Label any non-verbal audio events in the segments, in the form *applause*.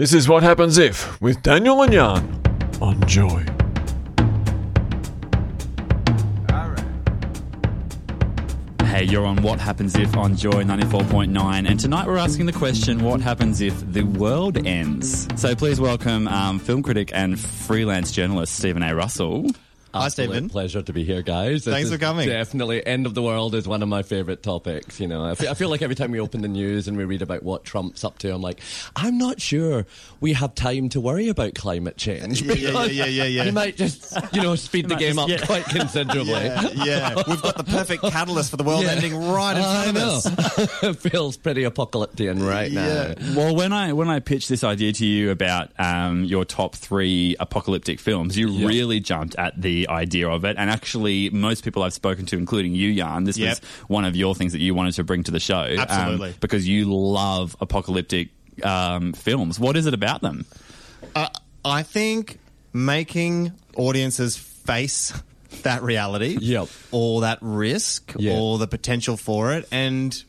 This is What Happens If with Daniel and Jan on Joy. Hey, you're on What Happens If on Joy 94.9, and tonight we're asking the question What happens if the world ends? So please welcome um, film critic and freelance journalist Stephen A. Russell. Hi, Absolute Stephen. Pleasure to be here, guys. This Thanks for coming. Definitely, end of the world is one of my favorite topics. You know, I feel, I feel like every time we open the news and we read about what Trump's up to, I'm like, I'm not sure we have time to worry about climate change. Yeah, yeah, yeah, yeah, yeah. He might just, you know, speed the game just- up yeah. quite considerably. *laughs* Yeah, yeah. We've got the perfect catalyst for the world Yeah. ending right in I front of us. it *laughs* feels pretty apocalyptic right now. Well, when I when I pitched this idea to you about um, your top three apocalyptic films, you Yeah. really jumped at the idea of it. And actually, most people I've spoken to, including you, Jan, this Yep. was one of your things that you wanted to bring to the show. um, Absolutely. because you love apocalyptic um, films. What is it about them? Uh, I think making audiences face *laughs* that reality Yep. or that risk Yeah. or the potential for it and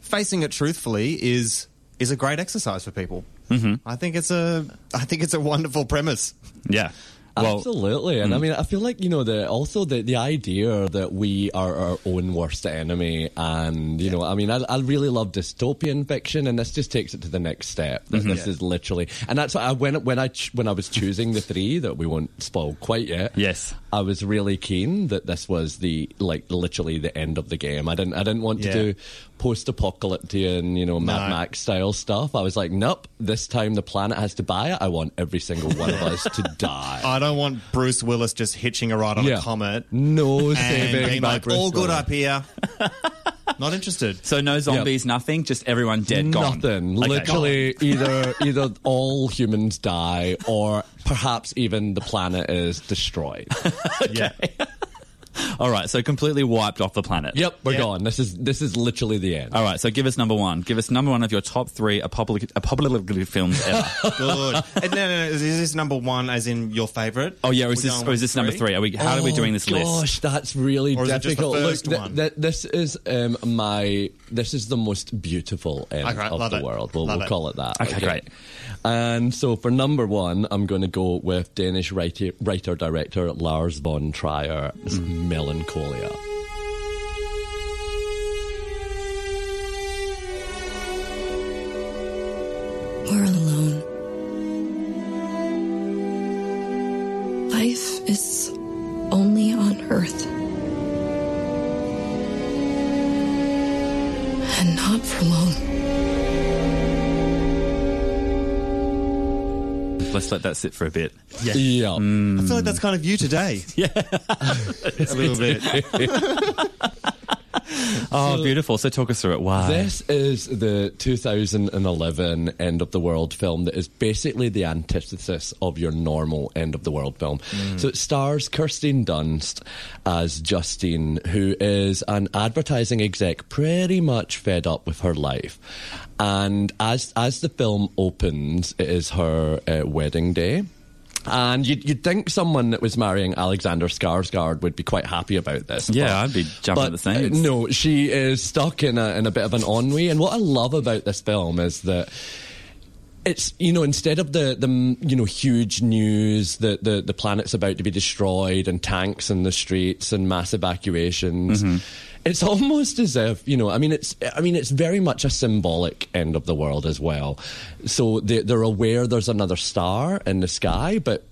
facing it truthfully is is a great exercise for people. Mm-hmm. I think it's a I think it's a wonderful premise. Yeah. Well, Absolutely, and I mm. mean, I feel like you know the also the the idea that we are our own worst enemy, and you know, I mean, I, I really love dystopian fiction, and this just takes it to the next step. That mm-hmm. This Yeah. is literally, and that's why I, when when I when I was choosing the three that we won't spoil quite yet. Yes. I was really keen that this was the like literally the end of the game. I didn't I didn't want Yeah. to do post-apocalyptic, you know, Mad No. Max style stuff. I was like, nope, this time the planet has to buy it. I want every single one of us to *laughs* die. I don't want Bruce Willis just hitching a ride on Yeah. a comet No and *laughs* saving being by like, Bruce all good Willis. up here. *laughs* Not interested. so no zombies, nothing, just everyone dead, gone. Nothing. Okay. Literally, either either all humans die, or perhaps even the planet is destroyed. *laughs* Yeah. *laughs* All right, so completely wiped off the planet. yep, we're Yeah. gone. This is this is literally the end. All right, so give us number one. Give us number one of your top three apocalyptic, apocalyptic films ever. *laughs* Good. And no, no, no. Is this number one as in your favourite? oh yeah, or is We're this going or is with this number three? Are we? How are we Oh, doing this list? Gosh, that's really Or is it just the difficult. first Look, th- one? th- this is um, my this is the most beautiful end Okay, of love the it. world. We'll, Love we'll it. call it that. Okay, great. And so for number one, I'm going to go with Danish writer writer director Lars von Trier's Mm. Melancholia. We're alone. Life is only on Earth. And not for long. Let's let that sit for a bit. Yeah. Yeah. I feel like that's kind of you today. *laughs* Yeah. *laughs* a little bit. *laughs* Oh, beautiful. So talk us through it. Why? This is the 2011 end of the world film that is basically the antithesis of your normal end of the world film. So it stars Kirsten Dunst as Justine, who is an advertising exec pretty much fed up with her life. And as as the film opens, it is her uh, wedding day. And you'd, you'd think someone that was marrying Alexander Skarsgård would be quite happy about this. Yeah, but- I'd be jumping at the uh, no, she is stuck in a in a bit of an ennui. And what I love about this film is that it's you know instead of the the you know huge news that the the planet's about to be destroyed and tanks in the streets and mass evacuations. It's almost as if you know. I mean, it's. I mean, it's very much a symbolic end of the world as well. So they, they're aware there's another star in the sky, but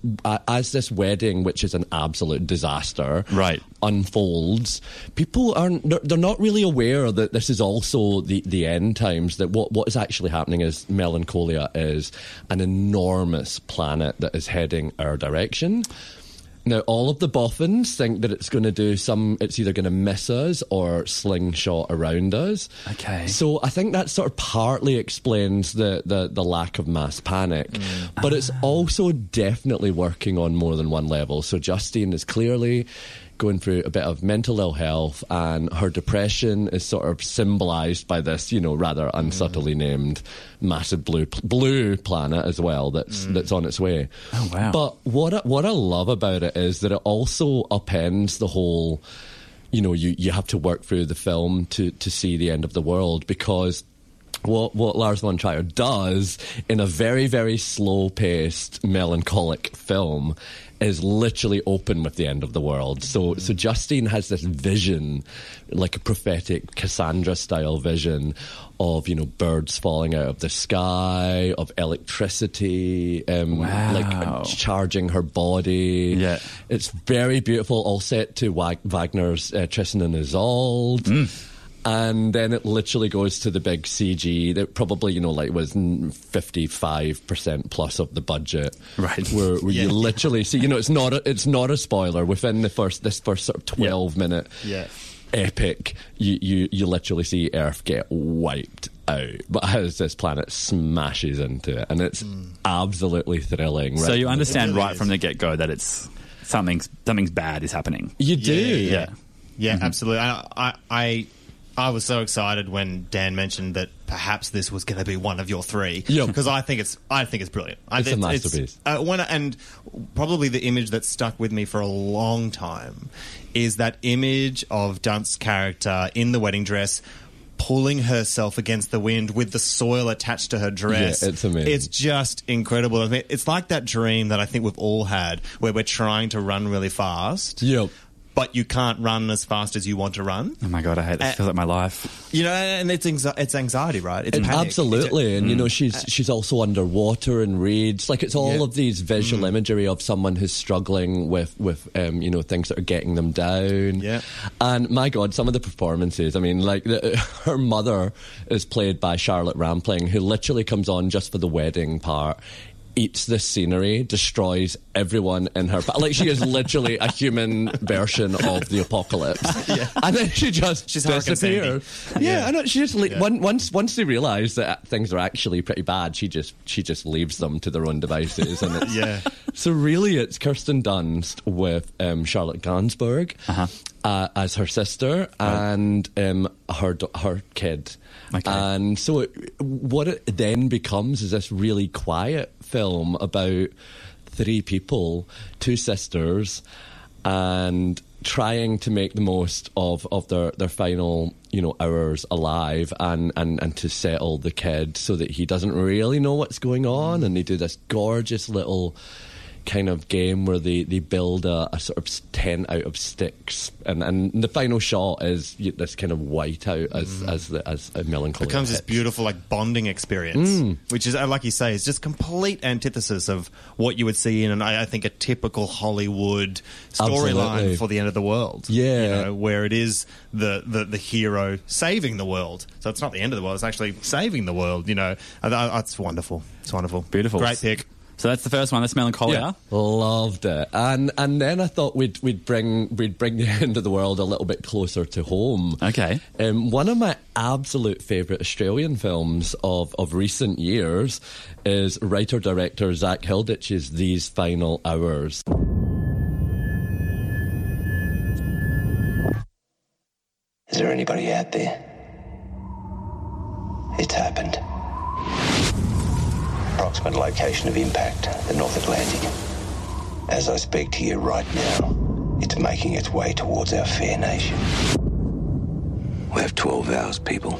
as this wedding, which is an absolute disaster, Right. unfolds, people aren't they're not really aware that this is also the, the end times. That what, what is actually happening is Melancholia is an enormous planet that is heading our direction. Now, all of the boffins think that it's going to do some, it's either going to miss us or slingshot around us. Okay. So I think that sort of partly explains the, the, the lack of mass panic. But it's ah. also definitely working on more than one level. So Justine is clearly going through a bit of mental ill health and her depression is sort of symbolized by this, you know, rather mm. unsubtly named massive blue blue planet as well that's mm. that's on its way. Oh, wow. But what I, what I love about it is that it also upends the whole you know you you have to work through the film to to see the end of the world because what what Lars von Trier does in a very very slow paced melancholic film is literally open with the end of the world. So so Justine has this vision, like a prophetic Cassandra style vision of you know birds falling out of the sky, of electricity, um, Wow. like charging her body. Yeah. it's very beautiful. All set to Wag- Wagner's uh, Tristan and Isolde. Mm. And then it literally goes to the big CG that probably, you know, like was 55% plus of the budget. Right. Where, where Yeah. you literally see, you know, it's not a, it's not a spoiler within the first, this first sort of 12 minute Yeah. epic, you, you, you literally see Earth get wiped out. But as this planet smashes into it, and it's hmm. absolutely thrilling. So you understand really right is. from the get go that it's something's something's bad is happening. You do. Yeah. Yeah, mm-hmm. absolutely. I, I, I, I was so excited when Dan mentioned that perhaps this was going to be one of your three. Yep. because I think it's, I think it's brilliant. I It's a masterpiece. uh, when, and probably the image that stuck with me for a long time is that image of Dunst's character in the wedding dress. Pulling herself against the wind with the soil attached to her dress. Yeah, it's amazing. It's just incredible. I mean, it's like that dream that I think we've all had where we're trying to run really fast Yep. But you can't run as fast as you want to run. Oh my god, I hate this. Uh, I feel like my life. You know, and it's anxi- it's anxiety, right? It's It- panic. absolutely, and you know she's she's also underwater and reads like it's all Yeah. of these visual imagery of someone who's struggling with with um, you know things that are getting them down. Yeah. and my God, some of the performances. I mean, like the, *laughs* her mother is played by Charlotte Rampling, who literally comes on just for the wedding part. Eats the scenery, destroys everyone in her. Like she is literally a human version of the apocalypse, *laughs* yeah. and then she just She's disappears. Yeah, Yeah. I know. She just le- Yeah. once once they realise that things are actually pretty bad, she just she just leaves them to their own devices, and it's, *laughs* Yeah. So really, it's Kirsten Dunst with um, Charlotte Gainsbourg uh, as her sister and um, her her kid. Okay. And so it, what it then becomes is this really quiet film about three people, two sisters, and trying to make the most of, of their, their final you know hours alive and, and, and to settle the kid so that he doesn't really know what's going on and they do this gorgeous little kind of game where they, they build a, a sort of tent out of sticks and, and the final shot is this kind of whiteout as mm. as the, as a melancholy becomes this beautiful like bonding experience, mm. which is uh, like you say, is just complete antithesis of what you would see in, an, I I think, a typical Hollywood storyline for the end of the world. Yeah. you know, where it is the, the the hero saving the world. So it's not the end of the world; it's actually saving the world. You know, I, I, it's wonderful. It's wonderful. Beautiful. Great pick. So that's the first one. That's Melancholia. Yeah, loved it, and and then I thought we'd we'd bring we'd bring the *laughs* end of the world a little bit closer to home. Okay. um, one of my absolute favourite Australian films of of recent years is writer director Zach Hilditch's These Final Hours. Is there anybody out there? It's happened. Approximate location of impact, the North Atlantic. As I speak to you right now, it's making its way towards our fair nation. We have 12 hours, people.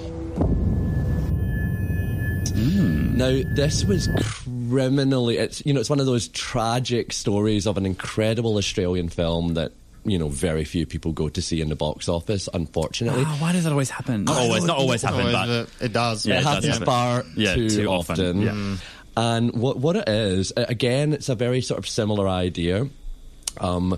Hmm. Now, this was criminally. It's you know, it's one of those tragic stories of an incredible Australian film that you know very few people go to see in the box office. Unfortunately, Oh, why does that always happen? Not always, not always happen, Always, but uh, it does. Yeah, it it does happens happen. far Yeah, too, too often. often. Yeah. Hmm. And what what it is again, it's a very sort of similar idea. Um,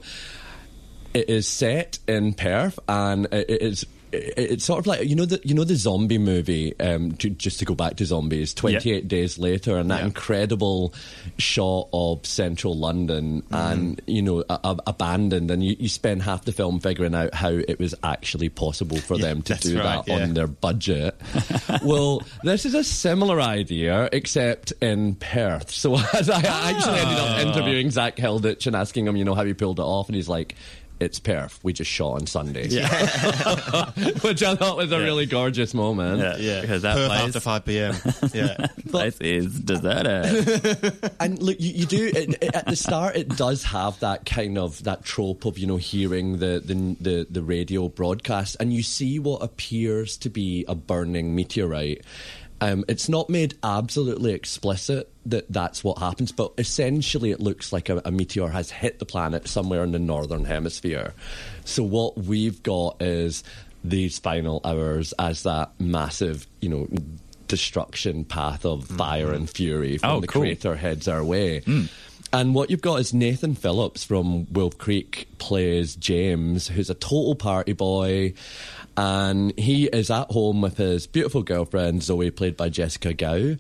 it is set in Perth, and it is. It- It's sort of like you know the you know the zombie movie. Um, ju- just to go back to zombies, Twenty Eight Days Later, and that Yeah. incredible shot of central London, and you know a, a- abandoned, and you, you spend half the film figuring out how it was actually possible for Yeah, them to do right, that yeah. on their budget. *laughs* well, this is a similar idea, except in Perth. So *laughs* as I actually ended up interviewing Zach Hilditch and asking him, you know, how he pulled it off, and he's like. It's Perth. We just shot on Sunday. *laughs* Which I thought was a Yeah. really gorgeous moment. yeah, Yeah, because that Perth place, after five p.m. *laughs* Yeah, place is deserted. *laughs* And look, you, you do it, it- at the start. It does have that kind of that trope of you know hearing the, the the the radio broadcast, and you see what appears to be a burning meteorite. Um, it's not made absolutely explicit that that's what happens, but essentially it looks like a, a meteor has hit the planet somewhere in the northern hemisphere. So what we've got is these final hours as that massive, you know, destruction path of fire and fury from Oh, the cool. crater heads our way. And what you've got is Nathan Phillips from Wolf Creek plays James, who's a total party boy. And he is at home with his beautiful girlfriend, Zoe, played by Jessica Gao.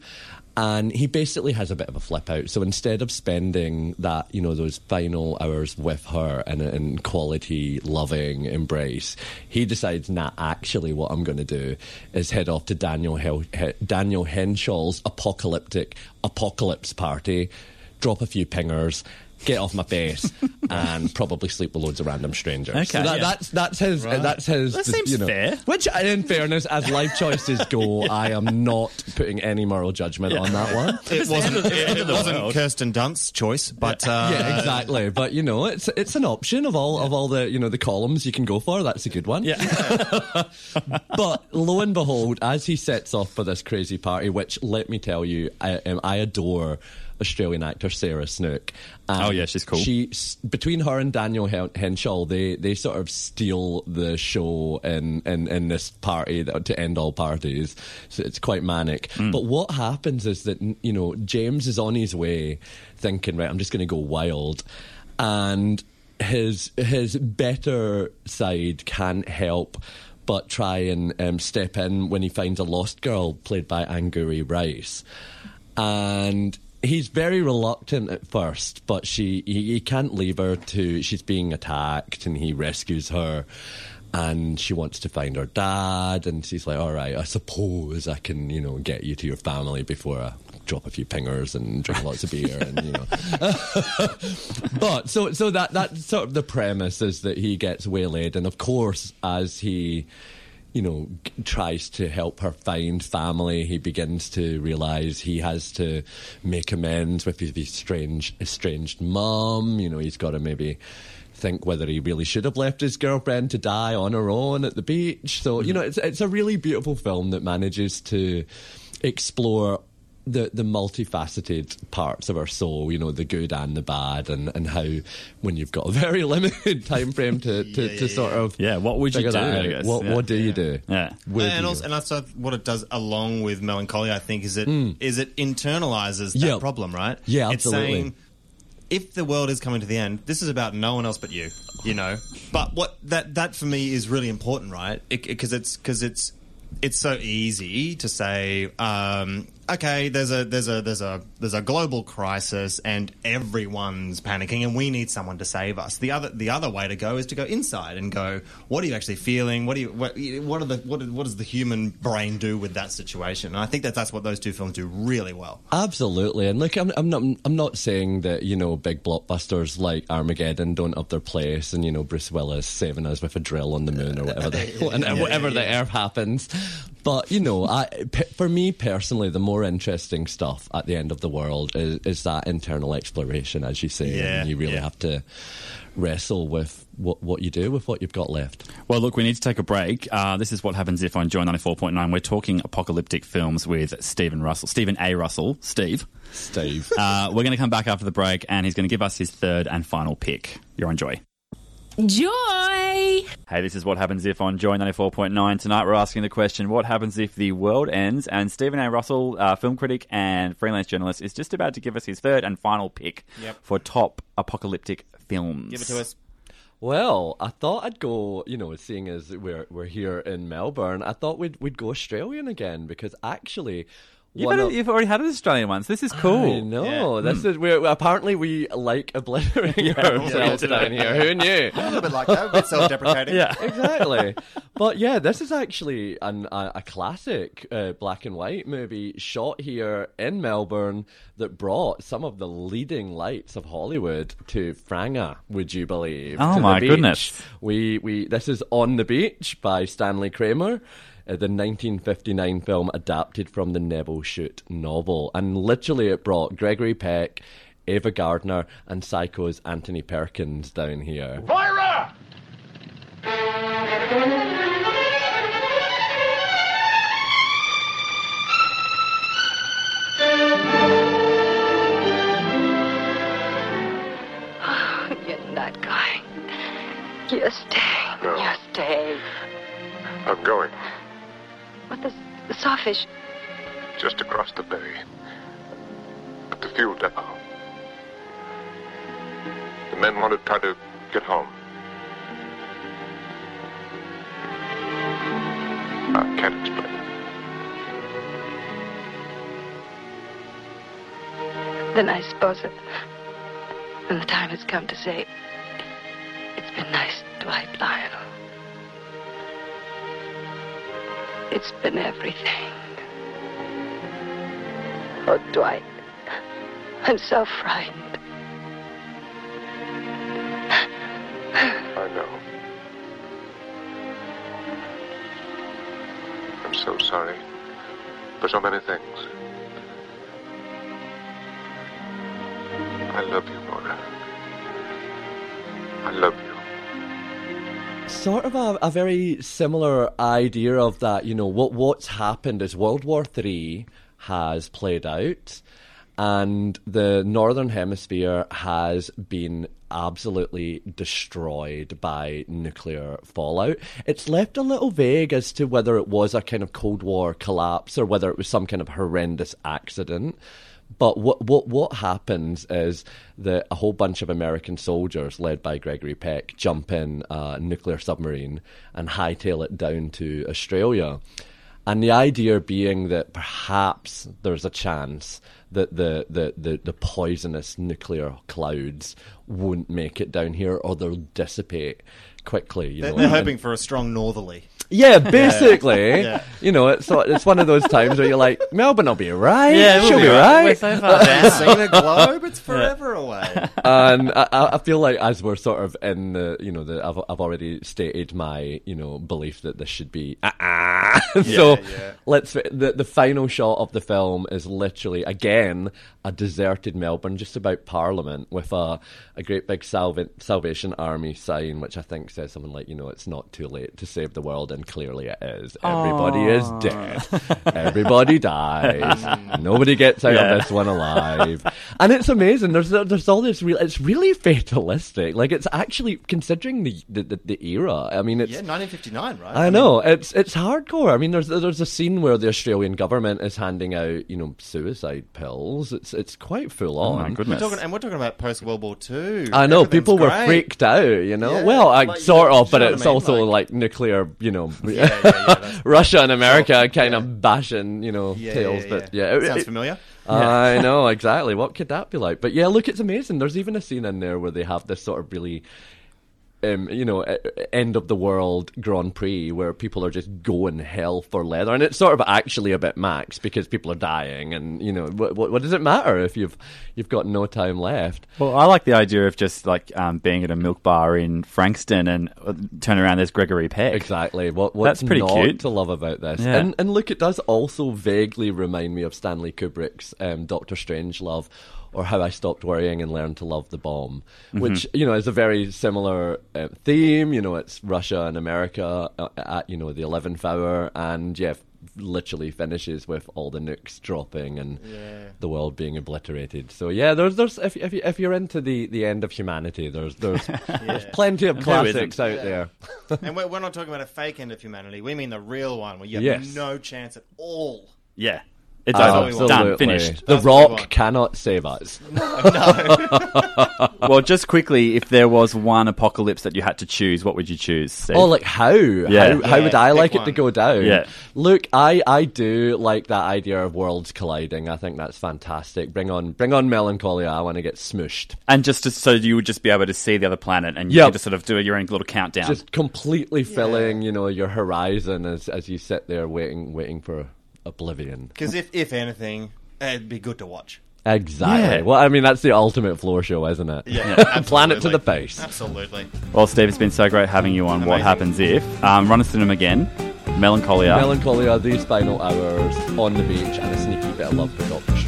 And he basically has a bit of a flip out. So instead of spending that, you know, those final hours with her in, in quality, loving embrace, he decides, nah, actually, what I'm going to do is head off to Daniel, Hel- He- Daniel Henshaw's apocalyptic apocalypse party drop a few pingers, get off my face, *laughs* and probably sleep with loads of random strangers. Okay, so that, yeah. that's that's his. That's his. That just, seems you know, fair. Which, in fairness, as life choices go, *laughs* I am not putting any moral judgment on that one. *laughs* It wasn't, it, it wasn't world. Kirsten Dunst's choice, but uh, yeah, exactly. But you know, it's it's an option of all of all the you know the columns you can go for. That's a good one. Yeah. but lo and behold, as he sets off for this crazy party, which let me tell you, I, um, I adore Australian actor Sarah Snook. And Oh, yeah, she's cool. She between her and Daniel Hen- Henshaw, they they sort of steal the show in in, in this party that, to end all parties. So it's quite manic. Hmm. But what happens is that you know James is on his way, thinking, right, I'm just going to go wild, and his his better side can't help but try and um, step in when he finds a lost girl played by Angourie Rice, and he's very reluctant at first, but she he, he can't leave her to she's being attacked, and he rescues her. And she wants to find her dad, and she's like, "All right, I suppose I can, you know, get you to your family before I drop a few pingers and drink lots of beer, and you know." *laughs* but so so that that's sort of the premise is that he gets waylaid, and of course, as he you know tries to help her find family, he begins to realize he has to make amends with his, his strange estranged mum. You know, he's got to maybe think whether he really should have left his girlfriend to die on her own at the beach. So you mm-hmm. know, it's it's a really beautiful film that manages to explore the the multifaceted parts of our soul, you know, the good and the bad, and, and how when you've got a very *laughs* limited time frame to, to, to sort of Yeah, what would you do, that I guess? What Yeah. what do you do? Yeah. Where do and you also, and that's what it does along with melancholy. I think is it is it internalizes that Yeah. problem, right? Yeah, absolutely. it's absolutely. saying if the world is coming to the end, this is about no one else but you. You know, but what that that for me is really important, right? Because it's because it's it's so easy to say, um, okay, there's a there's a there's a there's a global crisis and everyone's panicking and we need someone to save us. The other the other way to go is to go inside and go, what are you actually feeling? What do you what, what are the what, what does the human brain do with that situation? And I think that that's what those two films do really well. Absolutely, and look, I'm, I'm not I'm not saying that you know big blockbusters like Armageddon don't have their place, and you know Bruce Willis saving us with a drill on the moon or whatever the, *laughs* and *laughs* whatever the earth happens. But you know, I, p- for me personally, the more interesting stuff at the end of the world is, is that internal exploration, as you say, Yeah, and you really yeah. have to wrestle with what what you do with what you've got left. Well, look, we need to take a break. Uh, this is what happens if on Joy 94.9 we're talking apocalyptic films with Stephen Russell, Stephen A. Russell, Steve. Steve. Uh, we're going to come back after the break and he's going to give us his third and final pick. You're on Joy. Joy! Hey, this is what happens if on Joy 94.9. Tonight we're asking the question, what happens if the world ends? And Stephen A. Russell, uh, film critic and freelance journalist, is just about to give us his third and final pick Yep. for top apocalyptic films. Give it to us. Well, I thought I'd go. You know, seeing as we're we're here in Melbourne, I thought we'd we'd go Australian again because actually, You've, had of- you've already had an Australian once. This is cool. I know. This is where apparently we like obliterating *laughs* ourselves down here. Who knew? *laughs* A little bit like that, a bit self-deprecating. Yeah. exactly. But yeah, this is actually an, a, a classic uh, black and white movie shot here in Melbourne that brought some of the leading lights of Hollywood to Franga. Would you believe? Oh To the my beach. goodness. We we this is On the Beach by Stanley Kramer. Uh, the 1959 film adapted from the Nevil Shute novel. And literally, it brought Gregory Peck, Ava Gardner, and Psycho's Anthony Perkins down here. Moira! Oh, you're not going. Just across the bay. At the fuel depot. The men want to try to get home. I can't explain. Then I suppose that when the time has come to say, it's been nice, Dwight Lionel. It's been everything. Oh, Dwight, I'm so frightened. I know. I'm so sorry for so many things. I love you, Mona. I love you. sort of a, a very similar idea of that. You know, what what's happened is World War Three has played out, and the Northern Hemisphere has been absolutely destroyed by nuclear fallout. It's left a little vague as to whether it was a kind of Cold War collapse or whether it was some kind of horrendous accident. But what what what happens is that a whole bunch of American soldiers, led by Gregory Peck, jump in a nuclear submarine and hightail it down to Australia. And the idea being that perhaps there's a chance that the, the, the, the poisonous nuclear clouds won't make it down here or they'll dissipate quickly. You They're, know, they're hoping for a strong northerly. yeah, basically. *laughs* Yeah. You know, it's it's one of those times where you're like, Melbourne will be right. Yeah, she'll be be, right. We're so far down. *laughs* Seen a globe, it's forever away. and I, I I feel like as we're sort of in the, you know, the, I've I've already stated my, you know, belief that this should be. *laughs* Uh-uh. so yeah. let's the the final shot of the film is literally again a deserted Melbourne, just about Parliament, with a a great big Salva- Salvation Army sign, which I think says something like, you know, it's not too late to save the world, and clearly it is. Everybody is dead. Everybody dies. *laughs* Nobody gets out Yeah. of this one alive, and it's amazing. There's there's all this real. It's really fatalistic. Like it's actually considering the the, the, the era. I mean, it's Yeah, 1959, right? I know it's it's hardcore. I mean, there's there's a scene where the Australian government is handing out you know suicide pills. It's it's quite full Oh on. my We're talking, and we're talking about post World War II. I know people were great. freaked out. You know, Yeah, well, I, like, sort of, but know I it's mean? also Like- like, nuclear. You know, Yeah, *laughs* yeah, yeah, Russia and America Sure, kind yeah. of bashing you know Yeah, tails. yeah, But yeah. yeah, it- Sounds it- familiar. I know *laughs* exactly. What could that be like? But yeah, look, it's amazing. There's even a scene in there where they have this sort of really, um, you know, end of the world Grand Prix where people are just going hell for leather, and it's sort of actually a bit max because people are dying, and you know, what, what, what does it matter if you've you've got no time left? Well, I like the idea of just like um, being at a milk bar in Frankston and uh, turn around. There's Gregory Peck. Exactly. What what's That's pretty not cute. to love about this? Yeah. And and look, it does also vaguely remind me of Stanley Kubrick's um, Doctor Strangelove, or How I Stopped Worrying and Learned to Love the Bomb, Mm-hmm. which you know is a very similar uh, theme. You know, it's Russia and America uh, at you know the eleventh hour, and yeah. Literally finishes with all the nukes dropping and the world being obliterated. So yeah, there's there's if if, you, if you're into the, the end of humanity, there's there's, *laughs* there's plenty of Who classics isn't? out there. *laughs* and we're, we're not talking about a fake end of humanity. We mean the real one where you have Yes. no chance at all. Yeah, it's oh, That's over. what we done, finished. The That's what we Rock want. cannot save us. *laughs* *laughs* No. Well, just quickly, if there was one apocalypse that you had to choose, what would you choose? Steve? Oh, like how? Yeah. How, how Yeah, would I pick like it one. to go down? Yeah. Look, I, I do like that idea of worlds colliding. I think that's fantastic. Bring on bring on melancholia. I want to get smushed. and just to, so you would just be able to see the other planet, and you Yep. can just sort of do your own little countdown. Just completely filling, you know, your horizon as as you sit there waiting waiting for oblivion. Because if, if anything, it'd be good to watch. Exactly. Yeah. Well, I mean, that's the ultimate floor show, isn't it? Yeah, *laughs* *laughs* Planet to the face. Absolutely. well, Steve, it's been so great having you on. What happens if? Um, run us through them again. Melancholia. Melancholia, these final hours on the beach, and a sneaky bit of love for Doctor Strange.